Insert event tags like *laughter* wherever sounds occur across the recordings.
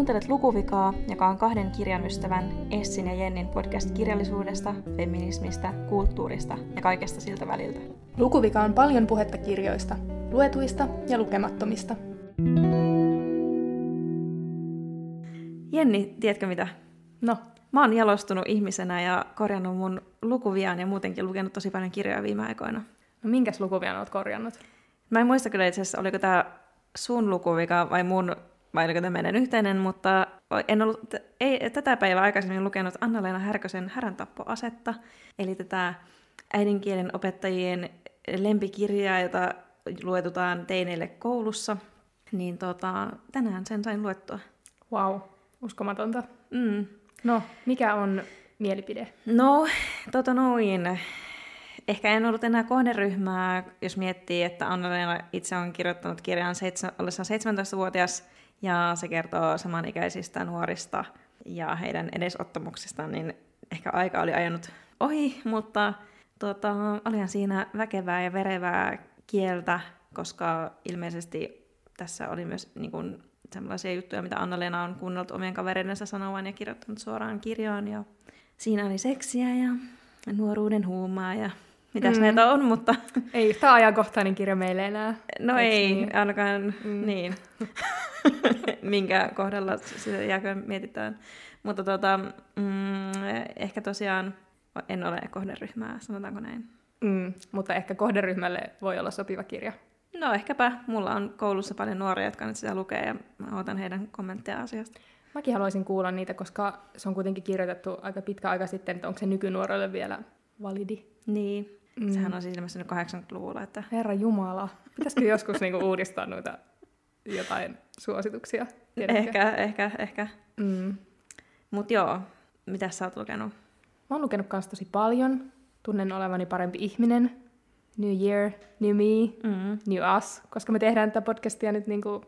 Kuuntelet Lukuvikaa, joka on kahden kirjan ystävän Essin ja Jennin podcast kirjallisuudesta, feminismistä, kulttuurista ja kaikesta siltä väliltä. Lukuvika on paljon puhetta kirjoista, luetuista ja lukemattomista. Jenni, tiedätkö mitä? No, Mä oon jalostunut ihmisenä ja korjannut mun lukuviaan ja muutenkin lukenut tosi paljon kirjoja viime aikoina. no minkäs lukuvian olet korjannut? Mä en muista kyllä itse asiassa, oliko tämä sun lukuvika vai mun, vai oliko tämä meidän yhteinen, mutta en ollut t- ei, tätä päivää aikaisemmin lukenut Anna-Leena Härkösen Häräntappoasetta, eli tätä äidinkielen opettajien lempikirjaa, jota luetutaan teineille koulussa. Niin tota, tänään sen sain luettua. Wow, uskomatonta. Mm. No, mikä on mielipide? No, tota noin. Ehkä en ollut enää kohderyhmää, jos miettii, että Anna-Leena itse on kirjoittanut kirjan seitsemän, ollessaan 17-vuotias, ja se kertoo samanikäisistä nuorista ja heidän edesottamuksistaan, niin ehkä aika oli ajanut ohi, mutta tota, olihan siinä väkevää ja verevää kieltä, koska ilmeisesti tässä oli myös niin kuin, sellaisia juttuja, mitä Anna-Leena on kuunnellut omien kavereidensa sanovan ja kirjoittanut suoraan kirjaan. Ja siinä oli seksiä ja nuoruuden huumaa ja mitäs mm. näitä on, mutta Ei yhtään ajankohtainen kirja meille enää. no Eiks ei, niin? ainakaan Mm. niin, *laughs* minkä kohdalla sitä jääkö mietitään. Mutta tota, mm, ehkä tosiaan en ole kohderyhmää, sanotaanko näin. Mm, mutta ehkä kohderyhmälle voi olla sopiva kirja. No ehkäpä. Mulla on koulussa paljon nuoria, jotka nyt sitä lukee ja mä otan heidän kommentteja asiasta. Mäkin haluaisin kuulla niitä, koska se on kuitenkin kirjoitettu aika pitkä aika sitten, että onko se nykynuorelle vielä validi. Niin. Mm. Sehän on siis ilmestynyt 80-luvulla, että Herra Jumala. Pitäisikö joskus niinku uudistaa noita jotain suosituksia? Tiedätkö? ehkä, ehkä, ehkä. Mm. Mut joo, mitä sä oot lukenut? Mä oon lukenut kanssa tosi paljon. Tunnen olevani parempi ihminen. New year, new me, Mm. new us. Koska me tehdään tätä podcastia nyt niinku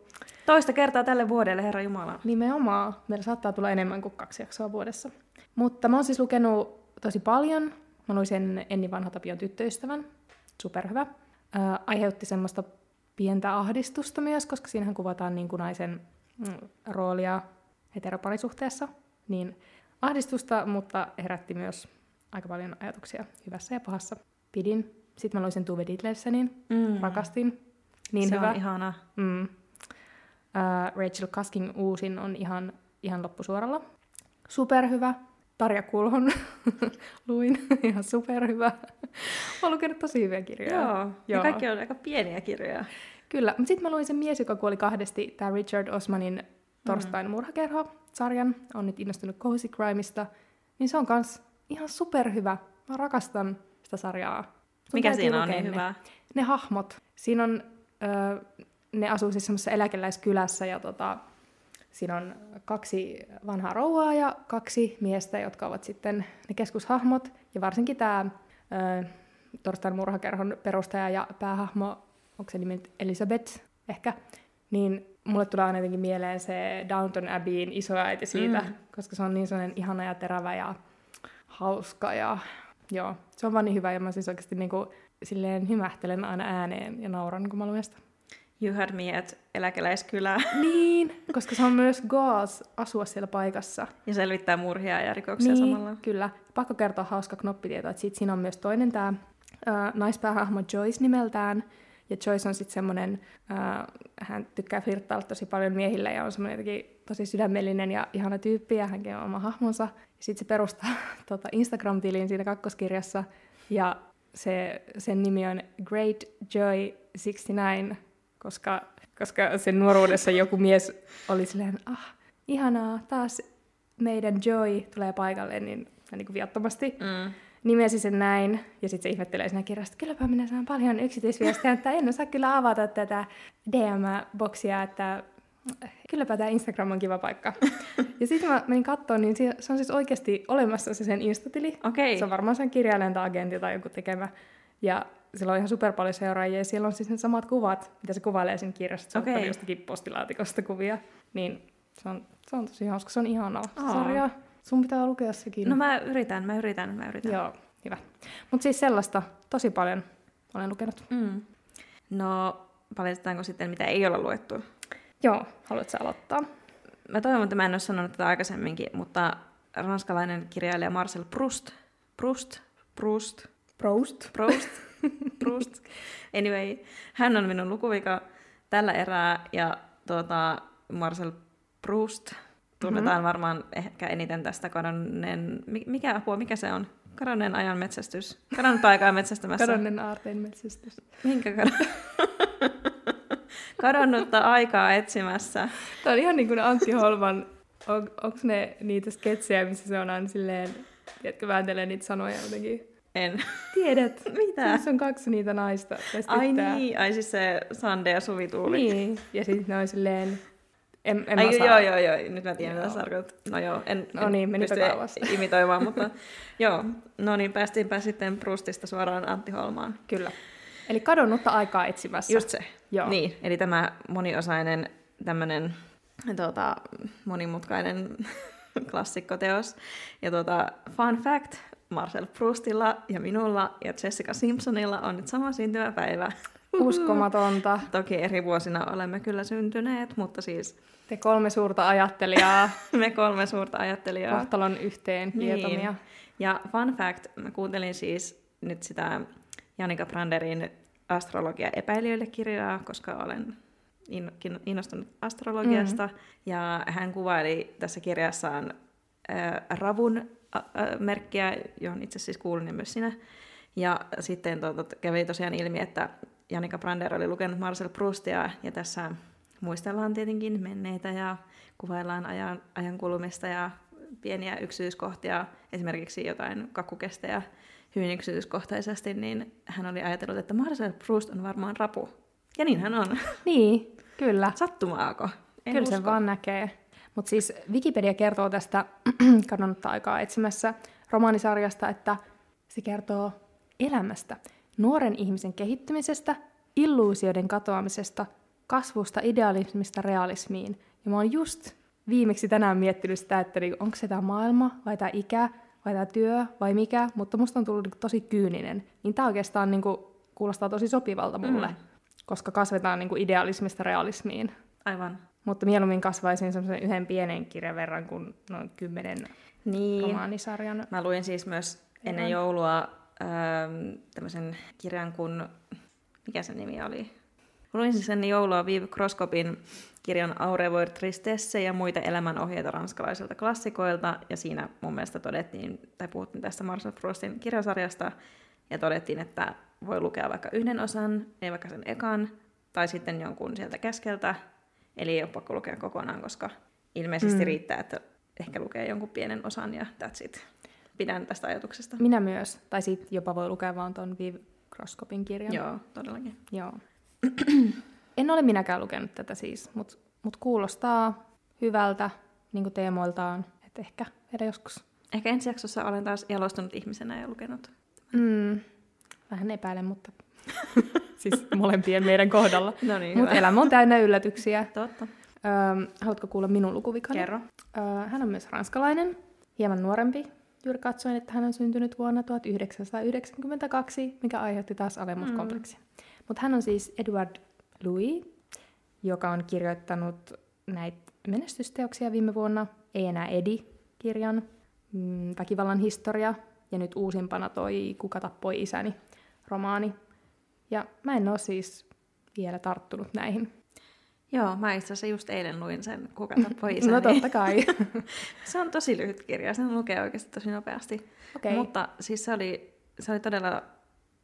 Toista kertaa tälle vuodelle, herra Jumala. nimenomaan. Meillä saattaa tulla enemmän kuin kaksi jaksoa vuodessa. Mutta mä oon siis lukenut tosi paljon. Mä luin sen Enni Vanha Tapion tyttöystävän. Superhyvä. Ää, aiheutti semmoista pientä ahdistusta myös, koska siinähän kuvataan niin kuin naisen mm, roolia heteroparisuhteessa. Niin ahdistusta, mutta herätti myös aika paljon ajatuksia hyvässä ja pahassa. Pidin. Sitten mä luin sen Tuve Ditlevsenin. Mm. Rakastin. Niin se hyvä. on ihana. Mm. Uh, Rachel Kaskin uusin on ihan, ihan loppusuoralla. Superhyvä. Tarja Kulhon *laughs* luin. ihan superhyvä. Mä oon lukenut tosi hyviä kirjoja. Joo. Ja Joo. kaikki on aika pieniä kirjoja. Kyllä. Mutta sitten mä luin sen mies, joka kuoli kahdesti, tämä Richard Osmanin Torstain murhakerho-sarjan. On nyt innostunut Cozy Crimeista. Niin se on kans ihan superhyvä. Mä rakastan sitä sarjaa. Sun Mikä siinä on niin hyvää? ne hahmot. Siinä on, ö, ne asuu siis semmoisessa eläkeläiskylässä ja tota, siinä on kaksi vanhaa rouvaa ja kaksi miestä, jotka ovat sitten ne keskushahmot. Ja varsinkin tämä Torstain murhakerhon perustaja ja päähahmo, onko se nimi Elisabeth ehkä, niin mulle tulee aina jotenkin mieleen se Downton Abbeyin isoäiti siitä, Mm. koska se on niin sellainen ihana ja terävä ja hauska ja joo, se on vaan niin hyvä ja mä siis oikeasti niinku silleen hymähtelen aina ääneen ja nauran, kun mä luen sitä. You heard me at eläkeläiskylää. Niin, koska se on myös Gauze asua siellä paikassa. Ja selvittää murhia ja rikoksia niin, samalla. kyllä. Pakko kertoa hauska knoppitieto, että sit siinä on myös toinen tämä naispäähahmo Joyce nimeltään. Ja Joyce on sitten semmoinen, hän tykkää flirttailla tosi paljon miehille ja on semmoinen jotenkin tosi sydämellinen ja ihana tyyppi ja hänkin on oma hahmonsa. Ja sitten se perustaa *laughs* tota Instagram-tiliin siinä kakkoskirjassa ja se, sen nimi on Great Joy 69, koska, koska sen nuoruudessa joku mies oli silleen, ah, ihanaa, taas meidän Joy tulee paikalle, niin niin kuin viattomasti Mm. nimesi sen näin. Ja sitten se ihmettelee siinä kirjassa, että kylläpä minä saan paljon yksityisviestiä, että en osaa kyllä avata tätä DM-boksia, että kylläpä tämä Instagram on kiva paikka. *laughs* ja sitten mä menin katsoa, niin si- se on siis oikeasti olemassa se sen instatili. Okei. Se on varmaan sen kirjailijan tai agentti tai joku tekemä. Ja sillä on ihan super paljon seuraajia ja siellä on siis ne samat kuvat, mitä se kuvailee siinä kirjassa. Se on Okei. ottanut jostakin postilaatikosta kuvia. Niin se on, se on tosi hauska, se on ihanaa. Aa. Sarja. Sun pitää lukea sekin. No mä yritän, mä yritän, mä yritän. Joo, hyvä. Mutta siis sellaista tosi paljon olen lukenut. Mm. No, paljastetaanko sitten, mitä ei ole luettu? Joo, haluatko aloittaa? mä toivon, että mä en ole sanonut tätä aikaisemminkin, mutta ranskalainen kirjailija Marcel Proust, Proust, Proust, Proust. Proust, *laughs* Proust. Anyway, hän on minun lukuvika tällä erää ja tuota, Marcel Proust tunnetaan mm-hmm. varmaan ehkä eniten tästä kadonneen, mikä apua, mikä se on? Kadonneen ajan metsästys. Kadonnut aikaa metsästämässä. Kadonneen aarteen metsästys. Minkä kadonnut? *laughs* Kadonnutta aikaa etsimässä. Tämä on ihan niin kuin Antti Holman, on, onko ne niitä sketsejä, missä se on aina silleen, tiedätkö, vääntelee niitä sanoja jotenkin en. Tiedät. *laughs* Mitä? Se on kaksi niitä naista. Ai tyttää. niin, ai siis se Sande ja Suvi Tuuli. Niin, ja sitten ne on silleen... En, en ai, joo, joo, joo, nyt mä tiedän, mitä sä tarkoitat. No joo, en, no niin, en pysty *laughs* imitoimaan, mutta *laughs* joo. No niin, päästiinpä sitten Prustista suoraan Antti Holmaan. Kyllä. Eli kadonnutta aikaa etsimässä. Just se. Joo. Niin, eli tämä moniosainen tämmöinen tuota, monimutkainen klassikkoteos. Ja tuota, fun fact, Marcel Proustilla ja minulla ja Jessica Simpsonilla on nyt sama syntymäpäivä. Uskomatonta. Toki eri vuosina olemme kyllä syntyneet, mutta siis... Te kolme suurta ajattelijaa. *laughs* Me kolme suurta ajattelijaa. Kohtalon yhteen kietomia. Niin. Ja fun fact, mä kuuntelin siis nyt sitä Janika Branderin astrologia epäilijöille kirjaa, koska olen innostunut astrologiasta. Mm-hmm. Ja hän kuvaili tässä kirjassaan äh, Ravun merkkiä, johon itse siis kuulin myös sinä. Ja sitten tuota, kävi tosiaan ilmi, että Janika Brander oli lukenut Marcel Proustia, ja tässä muistellaan tietenkin menneitä ja kuvaillaan ajan, ajan kulumista ja pieniä yksityiskohtia, esimerkiksi jotain kakkukestejä hyvin yksityiskohtaisesti, niin hän oli ajatellut, että Marcel Proust on varmaan rapu. Ja niin hän on. Niin, kyllä. Sattumaako? En kyllä usko. se vaan näkee. Mutta siis Wikipedia kertoo tästä *clears throat* kadonnutta aikaa etsimässä romaanisarjasta, että se kertoo elämästä, nuoren ihmisen kehittymisestä, illuusioiden katoamisesta, kasvusta idealismista realismiin. Ja mä oon just viimeksi tänään miettinyt sitä, että niinku, onko se tämä maailma vai tämä ikä vai tämä työ vai mikä, mutta musta on tullut niinku tosi kyyninen. Niin tämä oikeastaan niinku kuulostaa tosi sopivalta mulle, mm. koska kasvetaan niinku idealismista realismiin. Aivan. Mutta mieluummin kasvaisin semmoisen yhden pienen kirjan verran kuin noin kymmenen niin. romaanisarjan. Mä luin siis myös ennen joulua ähm, tämmöisen kirjan kuin, mikä se nimi oli? Luin siis ennen joulua Viv Kroskopin kirjan Aurevor Tristesse ja muita elämänohjeita ranskalaisilta klassikoilta, ja siinä mun mielestä todettiin, tai puhuttiin tästä Marcel Proustin kirjasarjasta, ja todettiin, että voi lukea vaikka yhden osan, ei vaikka sen ekan, tai sitten jonkun sieltä keskeltä, Eli ei ole pakko lukea kokonaan, koska ilmeisesti mm. riittää, että ehkä lukee jonkun pienen osan ja that's it. Pidän tästä ajatuksesta. Minä myös. Tai sitten jopa voi lukea vaan tuon Viv Kroskopin kirjan. Joo, todellakin. Joo. *clears throat* en ole minäkään lukenut tätä siis, mutta mut kuulostaa hyvältä niin kuin teemoiltaan. Että ehkä vielä joskus. Ehkä ensi jaksossa olen taas jalostunut ihmisenä ja lukenut. Mm, vähän epäilen, mutta *laughs* siis molempien meidän kohdalla. *laughs* No niin, Mutta elämä on täynnä yllätyksiä. Totta. Öö, haluatko kuulla minun lukuvikani? Kerro. Öö, hän on myös ranskalainen, hieman nuorempi. Juuri katsoin, että hän on syntynyt vuonna 1992, mikä aiheutti taas alemuskompleksia. Mm. Mutta hän on siis Edward Louis, joka on kirjoittanut näitä menestysteoksia viime vuonna. Ei enää Edi-kirjan, mm, Väkivallan historia ja nyt uusimpana toi Kuka tappoi isäni romaani. Ja mä en ole siis vielä tarttunut näihin. Joo, mä itse asiassa just eilen luin sen Kuka tappoi *laughs* isäni. no totta kai. *laughs* se on tosi lyhyt kirja, sen lukee oikeasti tosi nopeasti. Okay. Mutta siis se oli, se oli todella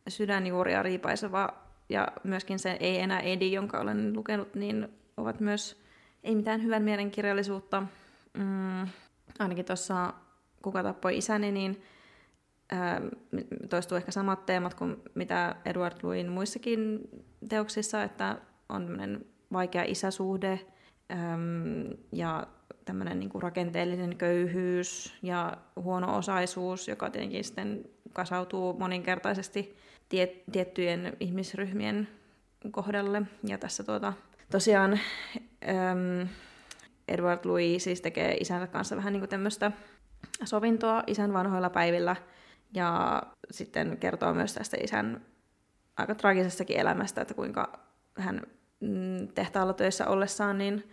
sydänjuuria riipaiseva ja myöskin se Ei enää Edi, jonka olen lukenut, niin ovat myös ei mitään hyvän mielen kirjallisuutta. Mm, ainakin tuossa Kuka tappoi isäni, niin toistuu ehkä samat teemat kuin mitä Edward Louin muissakin teoksissa, että on vaikea isäsuhde ja tämmöinen niin rakenteellinen köyhyys ja huono-osaisuus, joka tietenkin sitten kasautuu moninkertaisesti tie, tiettyjen ihmisryhmien kohdalle. Ja tässä tuota, tosiaan äm, Edward Louis siis tekee isänsä kanssa vähän niin kuin tämmöistä sovintoa isän vanhoilla päivillä – ja sitten kertoo myös tästä isän aika traagisestakin elämästä, että kuinka hän mm, tehtaalla töissä ollessaan niin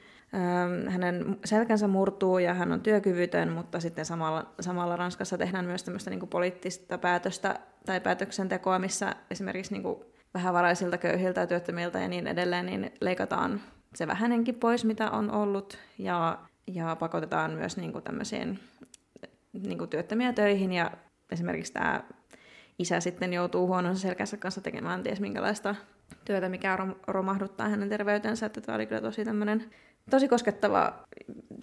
hänen selkänsä murtuu ja hän on työkyvytön, mutta sitten samalla, samalla Ranskassa tehdään myös tämmöistä niin poliittista päätöstä tai päätöksentekoa, missä esimerkiksi niin kuin vähävaraisilta, köyhiltä ja työttömiltä ja niin edelleen, niin leikataan se vähänenkin pois, mitä on ollut, ja, ja pakotetaan myös niin kuin tämmöisiin niin kuin työttömiä töihin, ja esimerkiksi tämä isä sitten joutuu huonon selkänsä kanssa tekemään ties minkälaista työtä, mikä romahduttaa hänen terveytensä, että tämä oli kyllä tosi tämmöinen tosi koskettava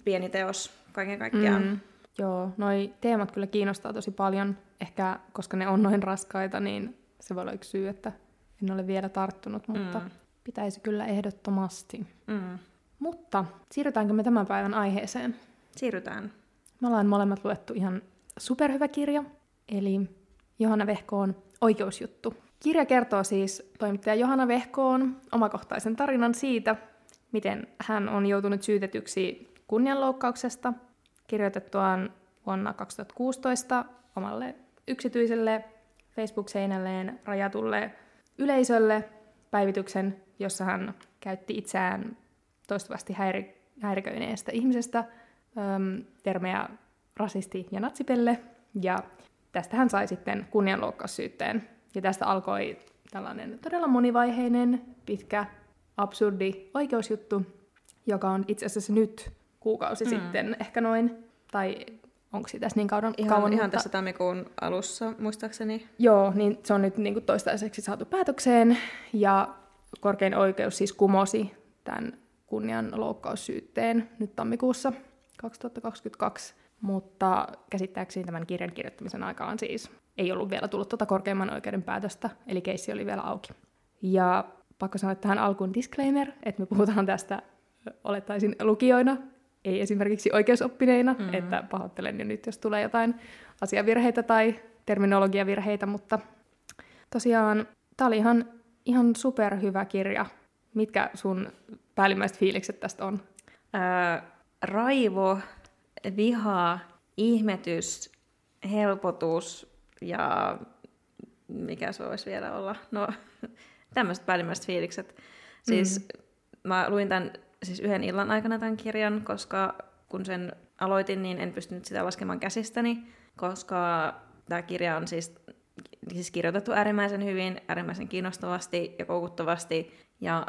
pieni teos kaiken kaikkiaan. Mm. Joo, noi teemat kyllä kiinnostaa tosi paljon. Ehkä koska ne on noin raskaita, niin se voi olla yksi syy, että en ole vielä tarttunut, mutta mm. pitäisi kyllä ehdottomasti. Mm. Mutta siirrytäänkö me tämän päivän aiheeseen? Siirrytään. Me ollaan molemmat luettu ihan superhyvä kirja, eli Johanna Vehkoon Oikeusjuttu. Kirja kertoo siis toimittaja Johanna Vehkoon omakohtaisen tarinan siitä, miten hän on joutunut syytetyksi kunnianloukkauksesta kirjoitettuaan vuonna 2016 omalle yksityiselle Facebook-seinälleen rajatulle yleisölle päivityksen, jossa hän käytti itseään toistuvasti häiri- häiriköineestä ihmisestä äm, termejä rasisti ja natsipelle, ja tästä hän sai sitten kunnianloukkaussyytteen. Ja tästä alkoi tällainen todella monivaiheinen, pitkä, absurdi oikeusjuttu, joka on itse asiassa nyt kuukausi mm. sitten ehkä noin, tai onko siitä tässä niin kauan? Ihan, kauan, ihan mutta... tässä tammikuun alussa, muistaakseni. Joo, niin se on nyt niin kuin toistaiseksi saatu päätökseen, ja korkein oikeus siis kumosi tämän kunnianloukkaussyytteen nyt tammikuussa 2022, mutta käsittääkseni tämän kirjan kirjoittamisen aikaan siis ei ollut vielä tullut tuota korkeimman oikeuden päätöstä, eli keissi oli vielä auki. Ja pakko sanoa tähän alkuun disclaimer, että me puhutaan tästä olettaisin lukijoina, ei esimerkiksi oikeusoppineina, mm-hmm. että pahoittelen jo nyt, jos tulee jotain asiavirheitä tai terminologiavirheitä, mutta tosiaan tämä oli ihan, ihan superhyvä kirja. Mitkä sun päällimmäiset fiilikset tästä on? Ää, raivo, viha, ihmetys, helpotus ja mikä se olisi vielä olla? No, *laughs* tämmöiset päällimmäiset fiilikset. Siis mm. mä luin tämän siis yhden illan aikana tämän kirjan, koska kun sen aloitin, niin en pystynyt sitä laskemaan käsistäni, koska tämä kirja on siis, siis kirjoitettu äärimmäisen hyvin, äärimmäisen kiinnostavasti ja koukuttavasti, ja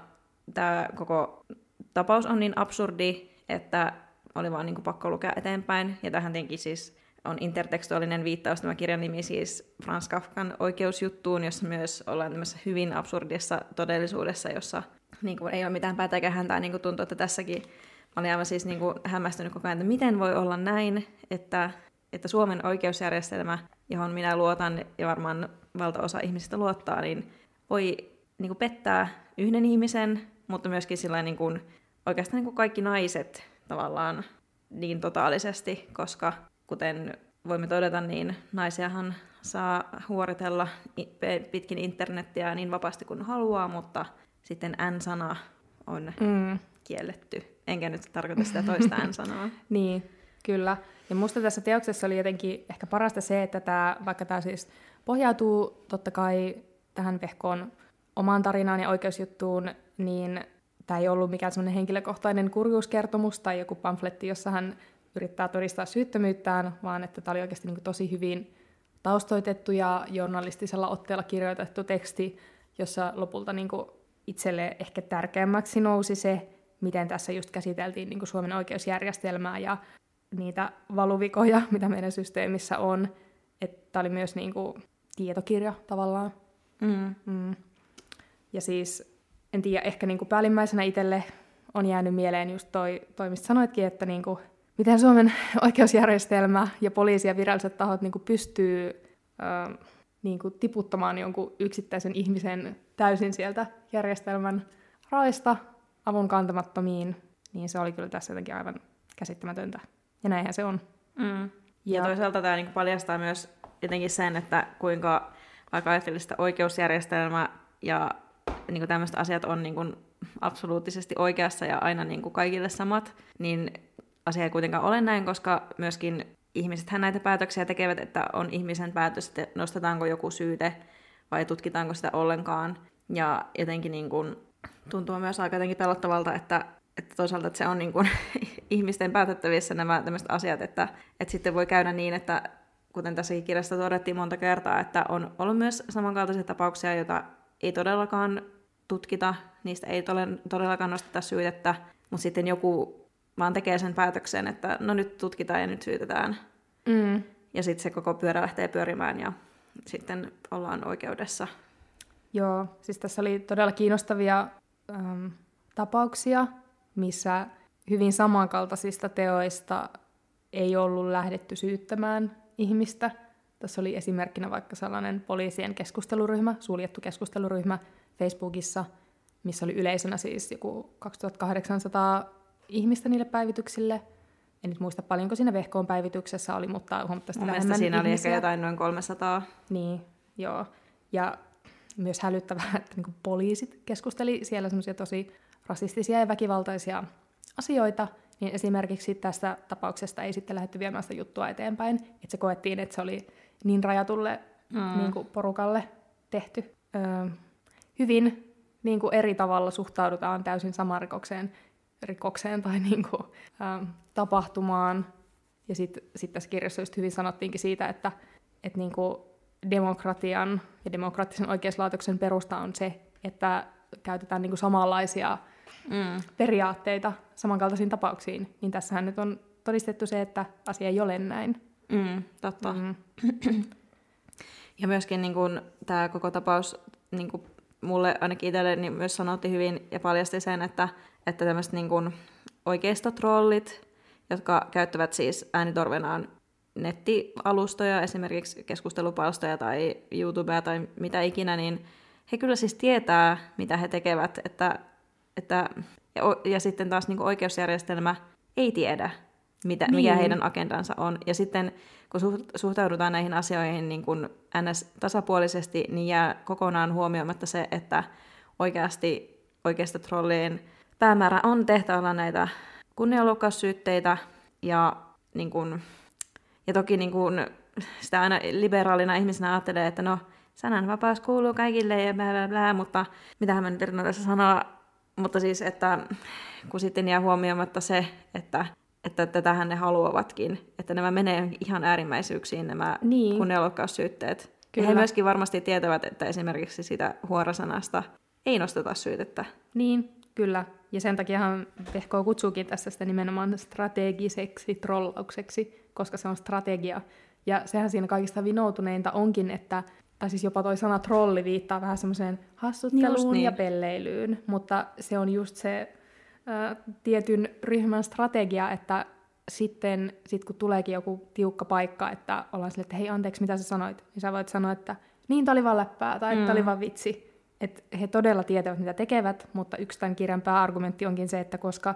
tämä koko tapaus on niin absurdi, että oli vaan niin kuin pakko lukea eteenpäin, ja tähän tietenkin siis on intertekstuaalinen viittaus tämä kirjan nimi siis Frans Kafkan oikeusjuttuun, jossa myös ollaan tämmöisessä hyvin absurdissa todellisuudessa, jossa niin kuin, ei ole mitään päätä eikä häntää, niin kuin tuntuu, että tässäkin mä olin aivan siis niin kuin, hämmästynyt koko ajan, että miten voi olla näin, että, että Suomen oikeusjärjestelmä, johon minä luotan ja varmaan valtaosa ihmisistä luottaa, niin voi niin kuin, pettää yhden ihmisen, mutta myöskin sillä niin kuin, oikeastaan niin kuin kaikki naiset tavallaan niin totaalisesti, koska kuten voimme todeta, niin naisiahan saa huoritella pitkin internettiä niin vapaasti kuin haluaa, mutta sitten N-sana on mm. kielletty. Enkä nyt tarkoita sitä toista *laughs* N-sanaa. niin, kyllä. Ja musta tässä teoksessa oli jotenkin ehkä parasta se, että tämä, vaikka tämä siis pohjautuu totta kai tähän vehkoon omaan tarinaan ja oikeusjuttuun, niin tämä ei ollut mikään semmoinen henkilökohtainen kurjuuskertomus tai joku pamfletti, jossa hän yrittää todistaa syyttömyyttään, vaan että tämä oli oikeasti niin tosi hyvin taustoitettu ja journalistisella otteella kirjoitettu teksti, jossa lopulta niin itselle ehkä tärkeämmäksi nousi se, miten tässä just käsiteltiin niin Suomen oikeusjärjestelmää ja niitä valuvikoja, *laughs* mitä meidän systeemissä on. Että tämä oli myös niin kuin tietokirja tavallaan. Mm. Mm. Ja siis, en tiedä, ehkä niin kuin päällimmäisenä itselle on jäänyt mieleen just toi, toi mistä sanoitkin, että niin kuin, miten Suomen *laughs* oikeusjärjestelmä ja poliisi ja viralliset tahot niin kuin pystyy ö, niin kuin tiputtamaan jonkun yksittäisen ihmisen täysin sieltä järjestelmän raista avun kantamattomiin, niin se oli kyllä tässä jotenkin aivan käsittämätöntä. Ja näinhän se on. Mm. Ja, ja toisaalta tämä niin paljastaa myös jotenkin sen, että kuinka vaikka ajattelee sitä oikeusjärjestelmä ja niin kuin tämmöiset asiat on niin kuin absoluuttisesti oikeassa ja aina niin kuin kaikille samat, niin asia ei kuitenkaan ole näin, koska myöskin ihmisethän näitä päätöksiä tekevät, että on ihmisen päätös, että nostetaanko joku syyte vai tutkitaanko sitä ollenkaan. Ja jotenkin niin kuin, tuntuu myös aika jotenkin pelottavalta, että, että toisaalta että se on niin kuin *laughs* ihmisten päätettävissä nämä tämmöiset asiat, että, että sitten voi käydä niin, että kuten tässäkin kirjassa todettiin monta kertaa, että on ollut myös samankaltaisia tapauksia, joita ei todellakaan tutkita, niistä ei todellakaan nosteta syytettä, mutta sitten joku vaan tekee sen päätöksen, että no nyt tutkitaan ja nyt syytetään. Mm. Ja sitten se koko pyörä lähtee pyörimään ja sitten ollaan oikeudessa. Joo, siis tässä oli todella kiinnostavia ähm, tapauksia, missä hyvin samankaltaisista teoista ei ollut lähdetty syyttämään ihmistä. Tässä oli esimerkkinä vaikka sellainen poliisien keskusteluryhmä, suljettu keskusteluryhmä Facebookissa, missä oli yleisönä siis joku 2800 ihmistä niille päivityksille. En nyt muista paljonko siinä vehkoon päivityksessä oli, mutta huomattavasti vähemmän siinä ihmisiä. oli ehkä jotain noin 300. Niin, joo. Ja myös hälyttävää, *laughs* että niin poliisit keskusteli siellä semmoisia tosi rasistisia ja väkivaltaisia asioita, niin esimerkiksi tästä tapauksesta ei sitten lähdetty viemään sitä juttua eteenpäin, että se koettiin, että se oli niin rajatulle mm. niin kuin porukalle tehty. Öö, hyvin niin kuin eri tavalla suhtaudutaan täysin samaan rikokseen, rikokseen tai niin kuin, öö, tapahtumaan. Ja sitten sit tässä kirjassa just hyvin sanottiinkin siitä, että, että niin kuin demokratian ja demokraattisen oikeuslaitoksen perusta on se, että käytetään niin kuin samanlaisia mm. periaatteita samankaltaisiin tapauksiin, niin tässähän nyt on todistettu se, että asia ei ole näin. Mm, totta. Mm. *clears throat* ja myöskin niin kun, tämä koko tapaus niin kun, mulle ainakin itselle niin myös sanotti hyvin ja paljasti sen, että, että tämmöiset niin oikeistotrollit, jotka käyttävät siis äänitorvenaan nettialustoja, esimerkiksi keskustelupalstoja tai YouTubea tai mitä ikinä, niin he kyllä siis tietää, mitä he tekevät, että että, ja, ja sitten taas niin oikeusjärjestelmä ei tiedä, mitä, niin. mikä heidän agendansa on. Ja sitten kun suhtaudutaan näihin asioihin niin kuin ns. tasapuolisesti, niin jää kokonaan huomioimatta se, että oikeasti oikeasta trollien päämäärä on tehdä olla näitä kunnianloukkaussyytteitä ja, niin kuin, ja toki niin kuin, sitä aina liberaalina ihmisenä ajattelee, että no, sananvapaus kuuluu kaikille ja bla bla bla, mutta mitä mä nyt yritän sanoa, mutta siis, että kun sitten jää huomioimatta se, että, että tätähän ne haluavatkin, että nämä menee ihan äärimmäisyyksiin nämä niin. kunnianloukkaussyytteet. Kyllä. Ja he myöskin varmasti tietävät, että esimerkiksi sitä huorasanasta ei nosteta syytettä. Niin, kyllä. Ja sen takiahan Pehko kutsuukin tässä sitä nimenomaan strategiseksi trollaukseksi, koska se on strategia. Ja sehän siinä kaikista vinoutuneinta onkin, että tai siis jopa toi sana trolli viittaa vähän semmoiseen hassutteluun niin. ja pelleilyyn, mutta se on just se tietyn ryhmän strategia, että sitten sit kun tuleekin joku tiukka paikka, että ollaan sille, että hei anteeksi, mitä sä sanoit, niin sä voit sanoa, että niin, tää oli vaan läppää, tai mm. tää oli vaan vitsi. Että he todella tietävät, mitä tekevät, mutta yksi tämän kirjan pääargumentti onkin se, että koska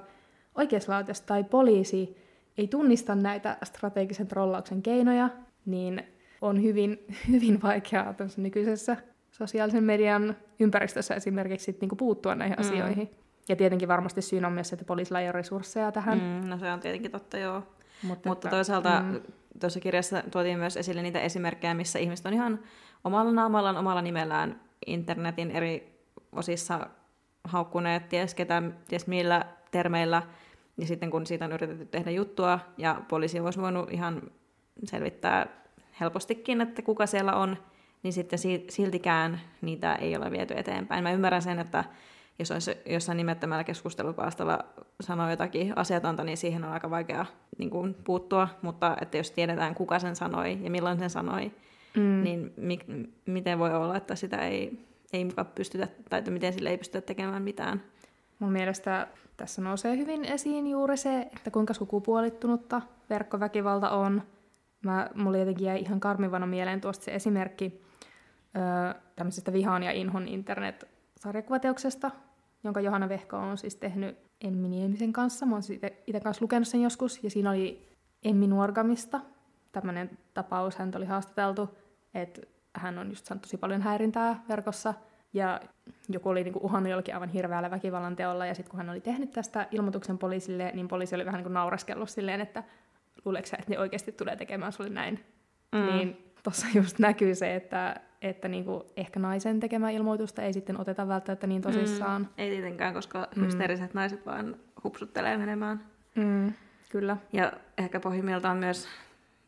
oikeuslaitos tai poliisi ei tunnista näitä strategisen trollauksen keinoja, niin on hyvin, *laughs* hyvin vaikeaa nykyisessä sosiaalisen median ympäristössä esimerkiksi sit, niin puuttua näihin mm. asioihin. Ja tietenkin varmasti syyn on myös, että poliisilla ei ole resursseja tähän. Mm, no se on tietenkin totta, joo. Mutta, Mutta että, toisaalta mm. tuossa kirjassa tuotiin myös esille niitä esimerkkejä, missä ihmiset on ihan omalla naamallaan, omalla nimellään internetin eri osissa haukkuneet, ties ketä, ties millä termeillä. Ja sitten kun siitä on yritetty tehdä juttua, ja poliisi olisi voinut ihan selvittää helpostikin, että kuka siellä on, niin sitten siltikään niitä ei ole viety eteenpäin. Mä ymmärrän sen, että jos olisi jossain nimettömällä keskustelupalstalla sanoo jotakin asiatonta, niin siihen on aika vaikea niin kuin, puuttua, mutta että jos tiedetään, kuka sen sanoi ja milloin sen sanoi, mm. niin mi- miten voi olla, että sitä ei, ei mukaan pystytä, tai että miten sille ei pystytä tekemään mitään. Mun mielestä tässä nousee hyvin esiin juuri se, että kuinka sukupuolittunutta verkkoväkivalta on – Mä, mulla jotenkin jäi ihan karmivana mieleen tuosta se esimerkki öö, tämmöisestä vihaan ja inhon internet-sarjakuvateoksesta, jonka Johanna Vehko on siis tehnyt Emmi Niemisen kanssa. Mä oon itse kanssa lukenut sen joskus, ja siinä oli Emmi Nuorgamista tämmöinen tapaus. Hän oli haastateltu, että hän on just saanut tosi paljon häirintää verkossa, ja joku oli niinku uhannut jollakin aivan hirveällä väkivallan teolla, ja sitten kun hän oli tehnyt tästä ilmoituksen poliisille, niin poliisi oli vähän niin kuin nauraskellut silleen, että luuleeko että ne oikeasti tulee tekemään sulle näin? Mm. Niin tuossa just näkyy se, että että niinku ehkä naisen tekemä ilmoitusta ei sitten oteta välttämättä niin tosissaan. Mm, ei tietenkään, koska mm. hysteeriset naiset vaan hupsuttelee menemään. Mm, kyllä. Ja ehkä pohjimmiltaan myös,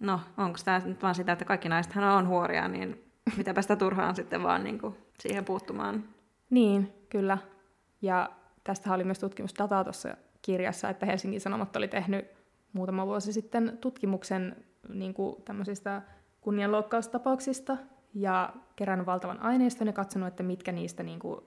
no onko tämä nyt vaan sitä, että kaikki naisethan on huoria, niin mitäpä sitä turhaan sitten vaan niinku siihen puuttumaan. Niin, kyllä. Ja tästä oli myös tutkimusdataa tuossa kirjassa, että Helsingin Sanomat oli tehnyt muutama vuosi sitten tutkimuksen niin kuin tämmöisistä kunnianloukkaustapauksista ja kerännyt valtavan aineiston ja katsonut, että mitkä niistä niin kuin,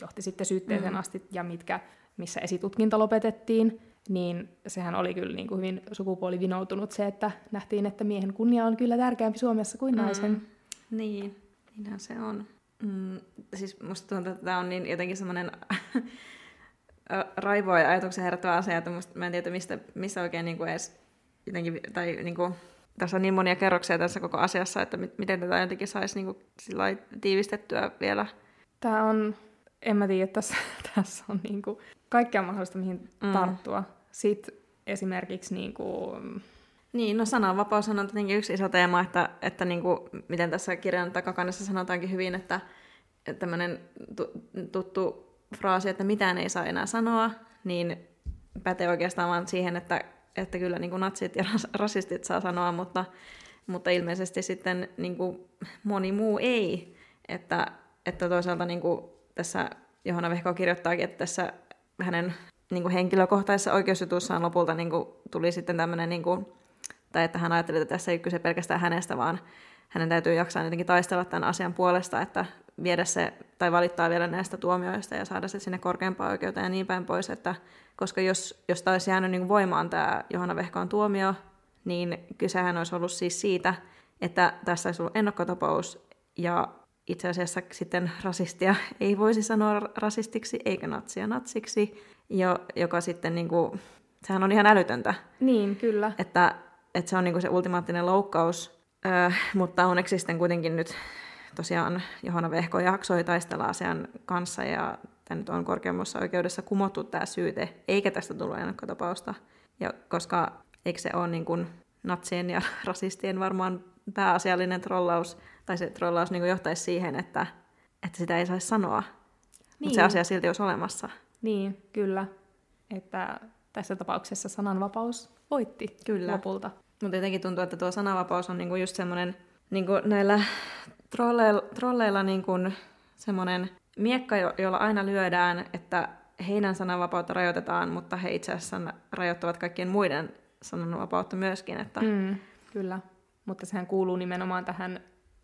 johti sitten syytteeseen mm. asti ja mitkä, missä esitutkinta lopetettiin, niin sehän oli kyllä niin kuin hyvin sukupuolivinoutunut se, että nähtiin, että miehen kunnia on kyllä tärkeämpi Suomessa kuin mm. naisen. Niin, niinhän se on. Mm, siis musta tuntuu, että tämä on niin jotenkin semmoinen *laughs* raivoa ja ajatuksen herättävä asia, että musta, mä en tiedä, mistä, missä oikein niin kuin edes jotenkin, tai niin kuin, tässä on niin monia kerroksia tässä koko asiassa, että miten tätä jotenkin saisi niin kuin, tiivistettyä vielä. Tämä on, en mä tiedä, tässä, *laughs* tässä on niin kuin kaikkea mahdollista, mihin mm. tarttua. Sitten esimerkiksi niin kuin, niin, no sananvapaus on tietenkin yksi iso teema, että, että niin kuin, miten tässä kirjan takakannessa sanotaankin hyvin, että tämmöinen tuttu fraasi, että mitään ei saa enää sanoa, niin pätee oikeastaan vain siihen, että, että kyllä niin kuin natsit ja rasistit saa sanoa, mutta, mutta ilmeisesti sitten niin kuin moni muu ei. Että, että toisaalta niin kuin tässä Johanna Vehko kirjoittaakin, että tässä hänen niin kuin henkilökohtaisessa oikeusjutussaan lopulta niin kuin tuli sitten tämmöinen, niin kuin, tai että hän ajatteli, että tässä ei kyse pelkästään hänestä, vaan hänen täytyy jaksaa jotenkin taistella tämän asian puolesta, että viedä se tai valittaa vielä näistä tuomioista ja saada se sinne korkeampaan oikeuteen ja niin päin pois, että koska jos, jos tämä olisi jäänyt niin voimaan tämä Johanna Vehkoon tuomio, niin kysehän olisi ollut siis siitä, että tässä olisi ollut ennakkotapaus ja itse asiassa sitten rasistia *laughs* ei voisi sanoa rasistiksi eikä natsia natsiksi, jo, joka sitten niin kuin, sehän on ihan älytöntä. Niin, kyllä. Että, että se on niin kuin se ultimaattinen loukkaus, öö, mutta onneksi sitten kuitenkin nyt tosiaan Johanna Vehko jaksoi taistella asian kanssa ja tämä nyt on korkeammassa oikeudessa kumottu tämä syyte, eikä tästä tullut ennakkotapausta. Ja koska eikö se ole niin kuin natsien ja *laughs* rasistien varmaan pääasiallinen trollaus, tai se trollaus niin kuin johtaisi siihen, että, että sitä ei saisi sanoa, niin. mutta se asia silti olisi olemassa. Niin, kyllä. Että tässä tapauksessa sananvapaus voitti kyllä. lopulta. Mutta jotenkin tuntuu, että tuo sananvapaus on niinku just semmoinen niinku näillä trolleilla, trolleilla niin kuin semmoinen miekka, jolla aina lyödään, että heidän sananvapautta rajoitetaan, mutta he itse asiassa rajoittavat kaikkien muiden sananvapautta myöskin. Että... Mm, kyllä, mutta sehän kuuluu nimenomaan tähän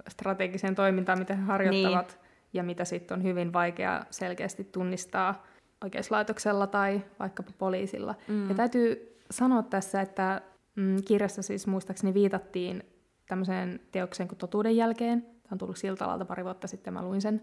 strategiseen toimintaan, mitä he harjoittavat, niin. ja mitä sitten on hyvin vaikea selkeästi tunnistaa oikeuslaitoksella tai vaikkapa poliisilla. Mm. Ja täytyy sanoa tässä, että mm, kirjassa siis muistaakseni viitattiin tämmöiseen teokseen kuin Totuuden jälkeen, Tämä on tullut Siltalalta pari vuotta sitten, mä luin sen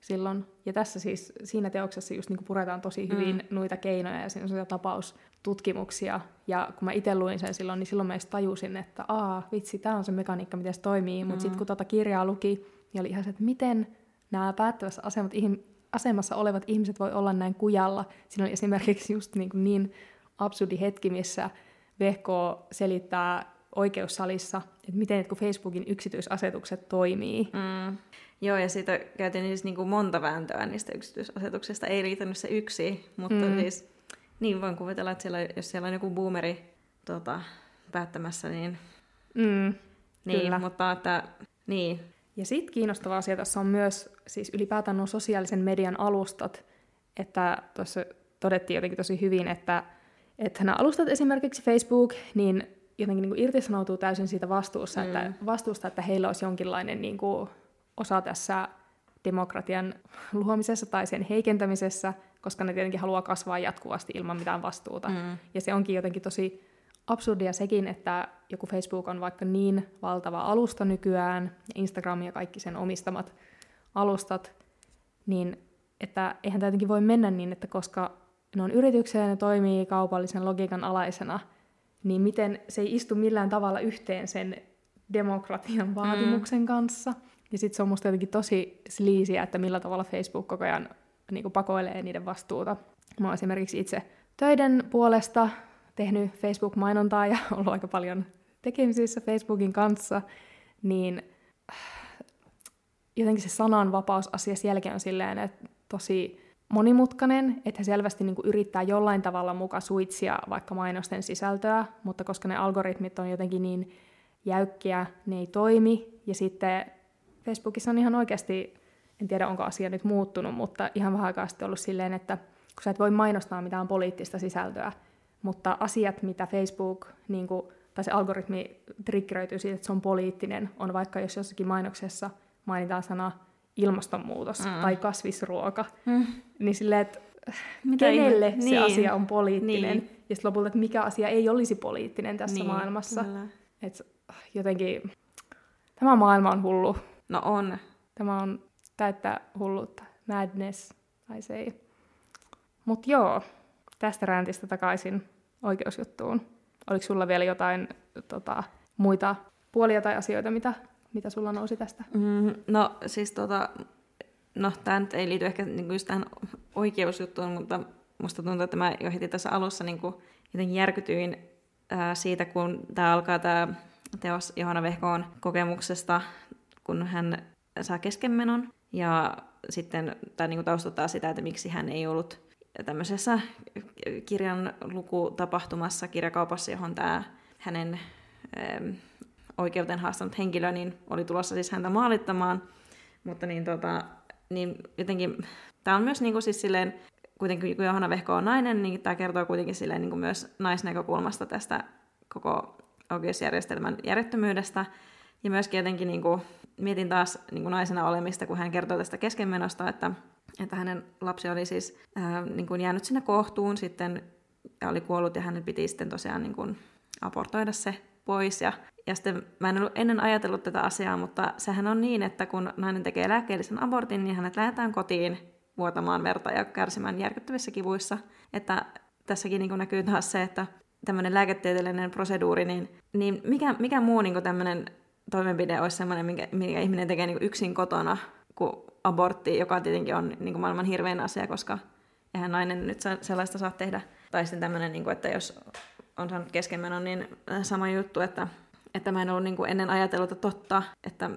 silloin. Ja tässä siis, siinä teoksessa just niin puretaan tosi mm. hyvin mm. noita keinoja ja siinä on tapaustutkimuksia. Ja kun mä itse luin sen silloin, niin silloin mä tajusin, että aa, vitsi, tämä on se mekaniikka, miten se toimii. Mm. Mutta sitten kun tuota kirjaa luki, niin oli ihan se, että miten nämä päättävässä asemat, asemassa olevat ihmiset voi olla näin kujalla. Siinä oli esimerkiksi just niin, niin absurdi hetki, missä VK selittää oikeussalissa, että miten kun Facebookin yksityisasetukset toimii. Mm. Joo, ja siitä käytiin siis niin kuin monta vääntöä niistä yksityisasetuksista. Ei riittänyt se yksi, mutta mm. siis niin voin kuvitella, että siellä, jos siellä on joku boomeri tota, päättämässä, niin... Mm, niin, kyllä. mutta että, niin. Ja sitten kiinnostava asia tässä on myös siis ylipäätään nuo sosiaalisen median alustat, että tuossa todettiin jotenkin tosi hyvin, että, että nämä alustat esimerkiksi Facebook, niin jotenkin niin kuin irtisanoutuu täysin siitä vastuusta, mm. että, vastuusta, että heillä olisi jonkinlainen niin kuin, osa tässä demokratian luomisessa tai sen heikentämisessä, koska ne tietenkin haluaa kasvaa jatkuvasti ilman mitään vastuuta. Mm. Ja se onkin jotenkin tosi absurdia sekin, että joku Facebook on vaikka niin valtava alusta nykyään, ja Instagram ja kaikki sen omistamat alustat, niin että eihän tämä jotenkin voi mennä niin, että koska ne on yrityksiä ja ne toimii kaupallisen logiikan alaisena – niin miten se ei istu millään tavalla yhteen sen demokratian mm. vaatimuksen mm. kanssa. Ja sitten se on musta jotenkin tosi sliisiä, että millä tavalla Facebook koko ajan niin pakoilee niiden vastuuta. Mä oon esimerkiksi itse töiden puolesta tehnyt Facebook-mainontaa ja *laughs* ollut aika paljon tekemisissä Facebookin kanssa, niin jotenkin se sananvapausasia jälkeen on silleen, että tosi monimutkainen, että he selvästi niin kuin yrittää jollain tavalla mukaan suitsia vaikka mainosten sisältöä, mutta koska ne algoritmit on jotenkin niin jäykkiä, ne ei toimi. Ja sitten Facebookissa on ihan oikeasti, en tiedä onko asia nyt muuttunut, mutta ihan vähän aikaa sitten ollut silleen, että kun sä et voi mainostaa mitään poliittista sisältöä, mutta asiat, mitä Facebook, niin kuin, tai se algoritmi triggeröityy siitä, että se on poliittinen, on vaikka jos jossakin mainoksessa mainitaan sana ilmastonmuutos mm. tai kasvisruoka, mm. niin silleen, että Mitä kenelle ihme? se niin. asia on poliittinen, niin. ja sitten lopulta, että mikä asia ei olisi poliittinen tässä niin, maailmassa. Et jotenkin, tämä maailma on hullu. No on. Tämä on täyttä hulluutta. Madness, I say. Mutta joo, tästä räntistä takaisin oikeusjuttuun. Oliko sulla vielä jotain tota, muita puolia tai asioita, mitä, mitä sulla nousi tästä? Mm, no siis tota, no tämä nyt ei liity ehkä niin just tähän oikeusjuttuun, mutta musta tuntuu, että mä jo heti tässä alussa niin kuin jotenkin järkytyin ää, siitä, kun tämä alkaa tämä teos Johanna Vehkoon kokemuksesta, kun hän saa keskenmenon. Ja sitten tämä niin taustottaa sitä, että miksi hän ei ollut tämmöisessä kirjan lukutapahtumassa kirjakaupassa, johon tämä hänen oikeuteen haastanut henkilö niin oli tulossa siis häntä maalittamaan. Mutta niin, tota, niin jotenkin, tämä on myös niin kuin siis silleen, kuitenkin kun Johanna Vehko on nainen, niin tämä kertoo kuitenkin silleen niin kuin myös naisnäkökulmasta tästä koko oikeusjärjestelmän järjettömyydestä. Ja myöskin jotenkin niin kuin, mietin taas niin kuin naisena olemista, kun hän kertoo tästä keskenmenosta, että, että hänen lapsi oli siis ää, niin kuin jäänyt sinne kohtuun sitten ja oli kuollut ja hänen piti sitten tosiaan niin kuin abortoida se pois. Ja, ja sitten mä en ollut ennen ajatellut tätä asiaa, mutta sehän on niin, että kun nainen tekee lääkkeellisen abortin, niin hänet lähetään kotiin vuotamaan verta ja kärsimään järkyttävissä kivuissa. Että tässäkin niin näkyy taas se, että tämmöinen lääketieteellinen proseduuri, niin, niin mikä, mikä muu niin tämmöinen toimenpide olisi semmoinen, minkä, minkä ihminen tekee niin yksin kotona, kuin abortti, joka tietenkin on niin maailman hirvein asia, koska eihän nainen nyt sellaista saa tehdä. Tai sitten tämmöinen, niin kuin, että jos on saanut keskenmenon, niin sama juttu, että, että mä en ollut niin kuin ennen ajatellut, että totta, että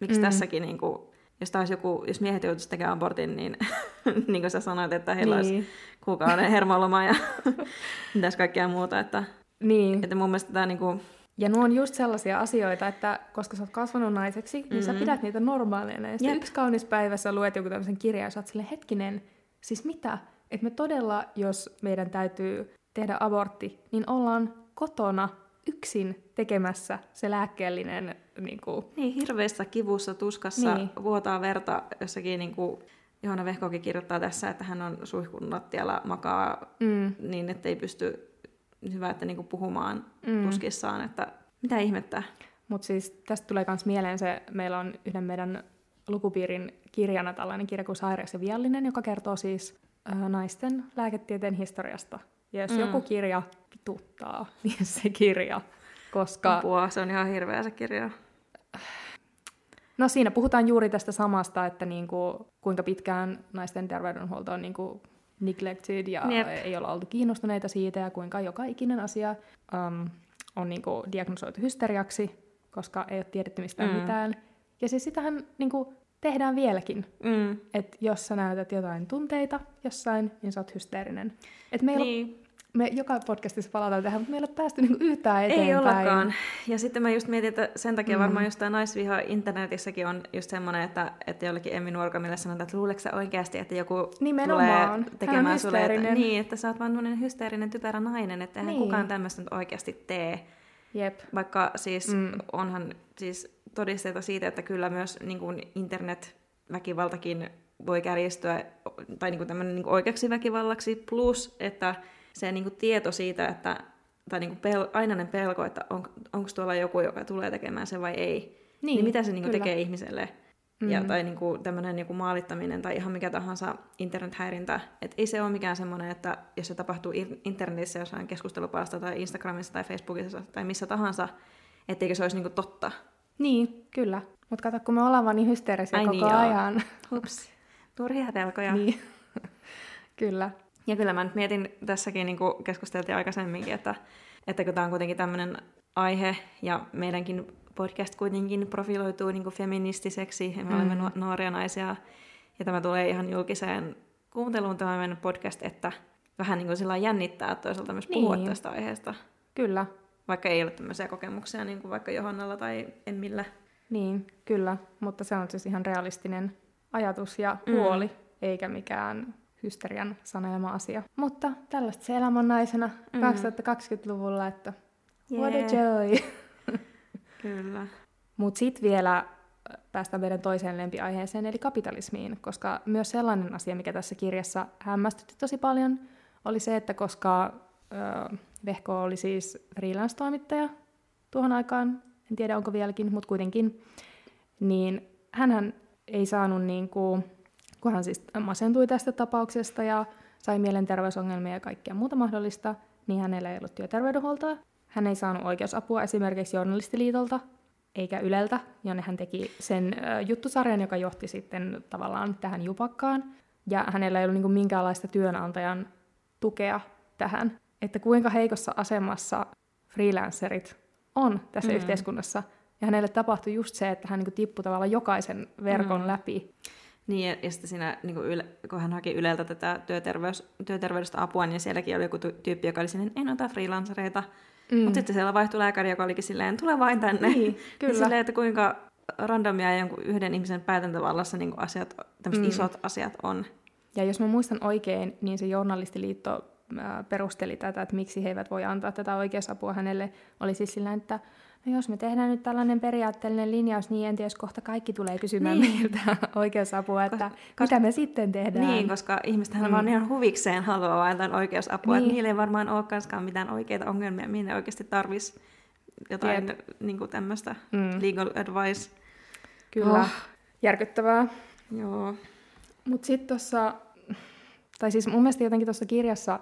miksi mm. tässäkin, niin kuin, jos taas joku, jos miehet joutuisivat tekemään abortin, niin *laughs* niin kuin sä sanoit, että heillä niin. olisi kuukauden *laughs* hermoloma ja *laughs* mitäs kaikkea muuta, että, niin. että mun mielestä tämä niin kuin, ja nuo on just sellaisia asioita, että koska sä oot kasvanut naiseksi, niin mm-hmm. sä pidät niitä normaaleina. Ja sitten yksi kaunis päivä sä luet joku tämmöisen kirjan ja sä oot silleen, hetkinen, siis mitä? Että me todella, jos meidän täytyy tehdä abortti, niin ollaan kotona yksin tekemässä se lääkkeellinen... Niin, kuin... niin hirveässä kivussa, tuskassa, niin. vuotaa verta jossakin... Niin kuin Johanna Vehkokin kirjoittaa tässä, että hän on suihkun lattialla makaa mm. niin, että ei pysty hyvä, että niinku puhumaan mm. tuskissaan, että mitä ihmettä. Mutta siis tästä tulee myös mieleen se, meillä on yhden meidän lukupiirin kirjana tällainen kirja kuin Sairas ja viallinen, joka kertoo siis naisten lääketieteen historiasta. Ja jos mm. joku kirja vituttaa, *laughs* niin se kirja, koska... Apua, se on ihan hirveä se kirja. No siinä puhutaan juuri tästä samasta, että niinku, kuinka pitkään naisten terveydenhuolto on niinku neglected ja Jep. ei olla oltu kiinnostuneita siitä ja kuinka joka ikinen asia um, on niinku diagnosoitu hysteriaksi, koska ei ole tiedetty mistään mm. mitään. Ja siis sitähän niinku tehdään vieläkin. Mm. Että jos sä näytät jotain tunteita jossain, niin sä oot hysteerinen. Et meillä niin me joka podcastissa palataan tähän, mutta meillä ei ole päästy niinku yhtään eteenpäin. Ei ollakaan. Ja sitten mä just mietin, että sen takia mm. varmaan just tämä naisviha internetissäkin on just semmoinen, että, että jollekin Emmi Nuorkamille sanotaan, että luuleeko sä oikeasti, että joku Nimenomaan. tulee tekemään sulle, että, niin, että sä oot vaan tämmöinen hysteerinen typerä nainen, että eihän niin. kukaan tämmöistä nyt oikeasti tee. Jep. Vaikka siis mm. onhan siis todisteita siitä, että kyllä myös niin kuin internetväkivaltakin voi kärjistyä, tai niin kuin tämmöinen niin kuin oikeaksi väkivallaksi, plus että se niin kuin tieto siitä, että, tai niin kuin pel, ainainen pelko, että on, onko tuolla joku, joka tulee tekemään sen vai ei, niin, niin mitä se niin kuin tekee ihmiselle. Mm. Ja, tai niin kuin tämmöinen niin kuin maalittaminen tai ihan mikä tahansa internethäirintä. Et ei se ole mikään semmoinen, että jos se tapahtuu internetissä jossain keskustelupalsta tai Instagramissa tai Facebookissa tai missä tahansa, etteikö se olisi niin kuin totta. Niin, kyllä. Mutta kato, kun me ollaan vaan niin hysteerisiä Ai koko niin, ajan. Hups. Turhia pelkoja. Niin. *laughs* kyllä. Ja kyllä mä nyt mietin tässäkin, niin kuin keskusteltiin aikaisemminkin, että, että kun tämä on kuitenkin tämmöinen aihe ja meidänkin podcast kuitenkin profiloituu niin kuin feministiseksi, ja me mm. olemme nuoria naisia, ja tämä tulee ihan julkiseen kuunteluun tämä meidän podcast, että vähän niin kuin sillä jännittää toisaalta myös puhua niin. tästä aiheesta. Kyllä. Vaikka ei ole tämmöisiä kokemuksia niin kuin vaikka Johannalla tai Emmillä. Niin, kyllä, mutta se on siis ihan realistinen ajatus ja mm. huoli, mm. eikä mikään hysterian sanelema asia. Mutta tällaista se elämä on naisena mm. 2020-luvulla, että yeah. what a joy! *laughs* Kyllä. Mutta sitten vielä päästään meidän toiseen lempiaiheeseen, eli kapitalismiin, koska myös sellainen asia, mikä tässä kirjassa hämmästytti tosi paljon, oli se, että koska ö, Vehko oli siis freelance-toimittaja tuohon aikaan, en tiedä onko vieläkin, mutta kuitenkin, niin hän ei saanut, niin kuin, kun hän siis masentui tästä tapauksesta ja sai mielenterveysongelmia ja kaikkea muuta mahdollista, niin hänellä ei ollut työterveydenhuoltoa. Hän ei saanut oikeusapua esimerkiksi journalistiliitolta eikä Yleltä, jonne hän teki sen juttusarjan, joka johti sitten tavallaan tähän jupakkaan. Ja hänellä ei ollut niin minkäänlaista työnantajan tukea tähän, että kuinka heikossa asemassa freelancerit on tässä mm. yhteiskunnassa. Ja hänelle tapahtui just se, että hän niin tippui tavallaan jokaisen verkon mm. läpi. Niin, ja, ja sitten siinä, niin kuin yle, kun hän haki Yleltä tätä työterveys, työterveydestä apua, niin sielläkin oli joku tyyppi, joka oli sinne, en ota freelancereita. Mm. Mutta sitten siellä vaihtui lääkäri, joka olikin silleen, tule vain tänne. Niin, *laughs* kyllä. Ja silleen, että kuinka randomia jonkun yhden ihmisen päätäntävallassa niin asiat, tämmöiset mm. isot asiat on. Ja jos mä muistan oikein, niin se journalistiliitto perusteli tätä, että miksi he eivät voi antaa tätä oikeusapua hänelle, oli siis sillä, että no jos me tehdään nyt tällainen periaatteellinen linjaus, niin en tiedä, kohta kaikki tulee kysymään niin. meiltä *laughs* oikeusapua, että koska, mitä me sitten tehdään. Niin, koska ihmistähän mm. vaan ihan huvikseen haluaa vain tämän oikeusapua, niin. että niillä ei varmaan olekaan mitään oikeita ongelmia, minne oikeasti tarvitsisi jotain niin kuin tämmöistä mm. legal advice. Kyllä, oh. järkyttävää. Joo. Mutta sitten tuossa, tai siis mun mielestä jotenkin tuossa kirjassa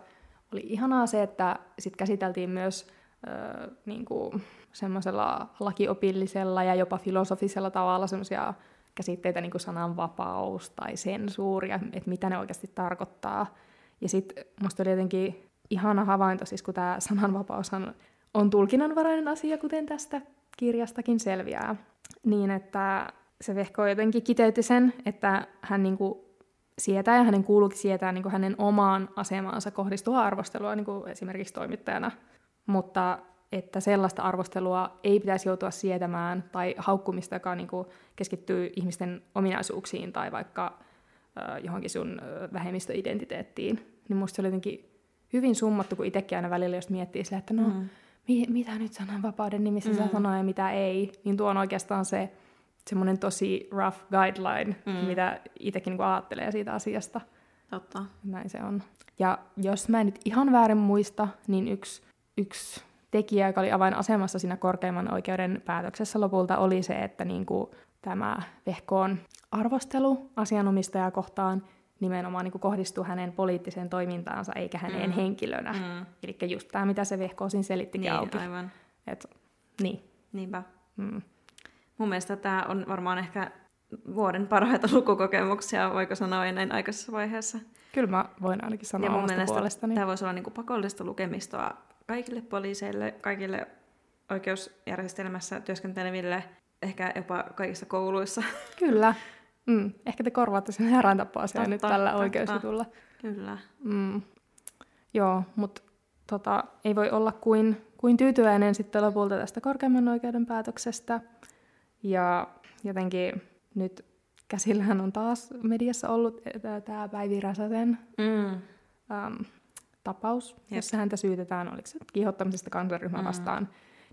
oli ihanaa se, että sit käsiteltiin myös äh, niin kuin semmoisella lakiopillisella ja jopa filosofisella tavalla semmoisia käsitteitä niin kuin sananvapaus tai sensuuri, että mitä ne oikeasti tarkoittaa. Ja sitten musta oli jotenkin ihana havainto, siis kun tämä sananvapaus on tulkinnanvarainen asia, kuten tästä kirjastakin selviää, niin että se vehko jotenkin kiteytti sen, että hän niin kuin sietää ja hänen kuuluukin sietää niin kuin hänen omaan asemaansa kohdistua arvostelua niin kuin esimerkiksi toimittajana, mutta että sellaista arvostelua ei pitäisi joutua sietämään tai haukkumista, joka niin kuin keskittyy ihmisten ominaisuuksiin tai vaikka äh, johonkin sun äh, vähemmistöidentiteettiin. Niin musta se oli jotenkin hyvin summattu, kun itsekin aina välillä just miettii sille, että no, mm. mi- mitä nyt sananvapauden nimissä mm. saa sanoa ja mitä ei, niin tuo on oikeastaan se semmoinen tosi rough guideline, mm. mitä itsekin niin ajattelee siitä asiasta. Totta. Näin se on. Ja jos mä en nyt ihan väärin muista, niin yksi, yksi tekijä, joka oli avainasemassa siinä korkeimman oikeuden päätöksessä lopulta, oli se, että niin kuin tämä vehkoon arvostelu asianomistajaa kohtaan nimenomaan niin kuin kohdistuu hänen poliittiseen toimintaansa eikä häneen mm. henkilönä. Mm. Eli just tämä, mitä se vehkoosin selittikin niin, auki. aivan. Et, niin. Niinpä. Mm. Mun mielestä tämä on varmaan ehkä vuoden parhaita lukukokemuksia, voiko sanoa näin aikaisessa vaiheessa. Kyllä mä voin ainakin sanoa ja mun mielestä puolestani. Tämä voisi olla niin kuin pakollista lukemistoa kaikille poliiseille, kaikille oikeusjärjestelmässä työskenteleville, ehkä jopa kaikissa kouluissa. *laughs* Kyllä. Mm. Ehkä te korvaatte sen heräntapaasian nyt tällä oikeusjutulla. Kyllä. Mm. Joo, mutta tota, ei voi olla kuin, kuin tyytyväinen sitten lopulta tästä korkeimman oikeuden päätöksestä. Ja jotenkin nyt käsillähän on taas mediassa ollut tämä Päivi Räsäsen mm. um, tapaus, Jep. jossa häntä syytetään, oliko se kiihottamisesta kansanryhmää mm. vastaan.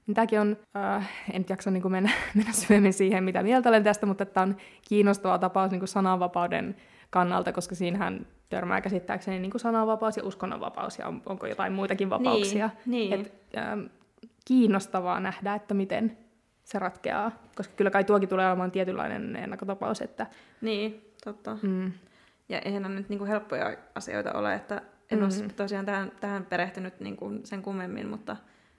Niin tämäkin on, äh, en jaksa niin kuin mennä, *laughs* mennä syvemmin siihen, mitä mieltä olen tästä, mutta tämä on kiinnostava tapaus niin kuin sananvapauden kannalta, koska siinähän törmää käsittääkseni niin kuin sananvapaus ja uskonnonvapaus, ja on, onko jotain muitakin vapauksia. Niin, niin. Et, ähm, kiinnostavaa nähdä, että miten se ratkeaa, koska kyllä kai tuokin tulee olemaan tietynlainen ennakkotapaus. Että... Niin, totta. Mm. Ja eihän ne nyt niinku helppoja asioita ole, että en mm-hmm. ole tosiaan tähän, tähän perehtynyt niin kuin sen kummemmin, mutta...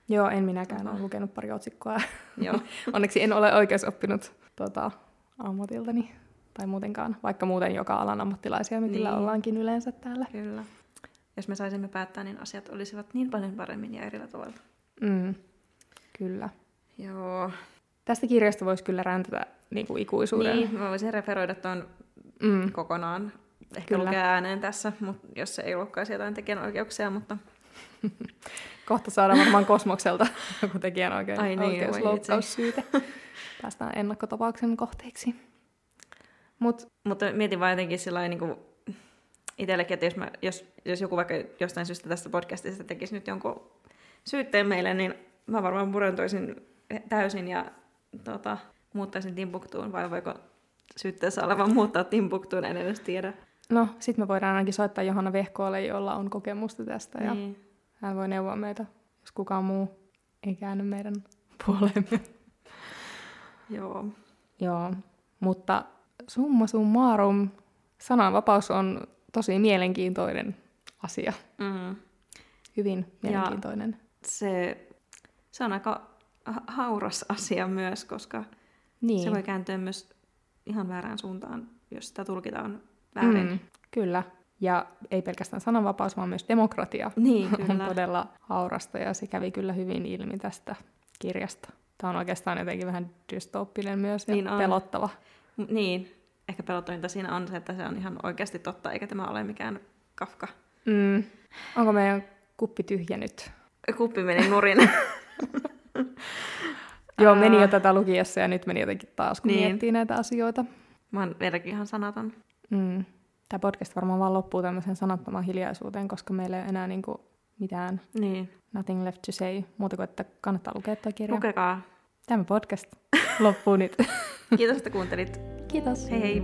Joo, en minäkään ole lukenut pari otsikkoa. Joo. *laughs* Onneksi en ole oikeus oppinut tota, ammatiltani tai muutenkaan, vaikka muuten joka alan ammattilaisia me niin. ollaankin yleensä täällä. Kyllä. Jos me saisimme päättää, niin asiat olisivat niin paljon paremmin ja erillä tavalla. Mm. Kyllä. Joo. Tästä kirjasta voisi kyllä räntätä niin kuin ikuisuuden. Niin, mä voisin referoida tuon Mm. kokonaan. Ehkä Kyllä. lukea ääneen tässä, mut, jos se ei lukkaisi jotain tekijänoikeuksia, mutta *laughs* Kohta saadaan varmaan kosmokselta *laughs* joku tekijän oikein, Ai niin. Päästään ennakkotapauksen kohteeksi. Mut Mutta mietin vaan jotenkin sillä niin itsellekin, että jos, mä, jos, jos joku vaikka jostain syystä tästä podcastista tekisi nyt jonkun syytteen meille, niin mä varmaan purentoisin täysin ja tota, muuttaisin Timbuktuun, vai voiko syytteessä olevan muuttaa Timbuktuun, en edes tiedä. no, sit me voidaan ainakin soittaa Johanna Vehkoolle, jolla on kokemusta tästä. Ja Niin. hän voi neuvoa meitä, jos kukaan muu ei käänny meidän puoleemme. Joo. Joo, mutta summa summarum, sananvapaus on tosi mielenkiintoinen asia. Mm. Hyvin mielenkiintoinen. Se, se on aika hauras asia myös, koska Niin. se voi kääntyä myös ihan väärään suuntaan, jos sitä tulkitaan väärin. Mm, kyllä. Ja ei pelkästään sananvapaus, vaan myös demokratia *laughs* Niin, on kyllä. todella haurasta ja se kävi kyllä hyvin ilmi tästä kirjasta. Tämä on oikeastaan jotenkin vähän dystooppinen myös ja Niin on. pelottava. M- Niin, ehkä pelottavinta siinä on se, että se on ihan oikeasti totta, eikä tämä ole mikään Kafka. Mm. Onko meidän kuppi tyhjä nyt? Kuppi meni nurin. *laughs* *laughs* Joo, meni jo tätä lukiessa ja nyt meni jotenkin taas, kun Niin. miettii näitä asioita. Mä oon vieläkin ihan sanaton. Mm. Tämä podcast varmaan vaan loppuu tämmöiseen sanattomaan hiljaisuuteen, koska meillä ei ole enää niinku mitään Niin, nothing left to say, muuta kuin, että kannattaa lukea tuo kirja. lukekaa. Tämä podcast loppuu nyt. *laughs* Kiitos, että kuuntelit. Kiitos. Hei hei.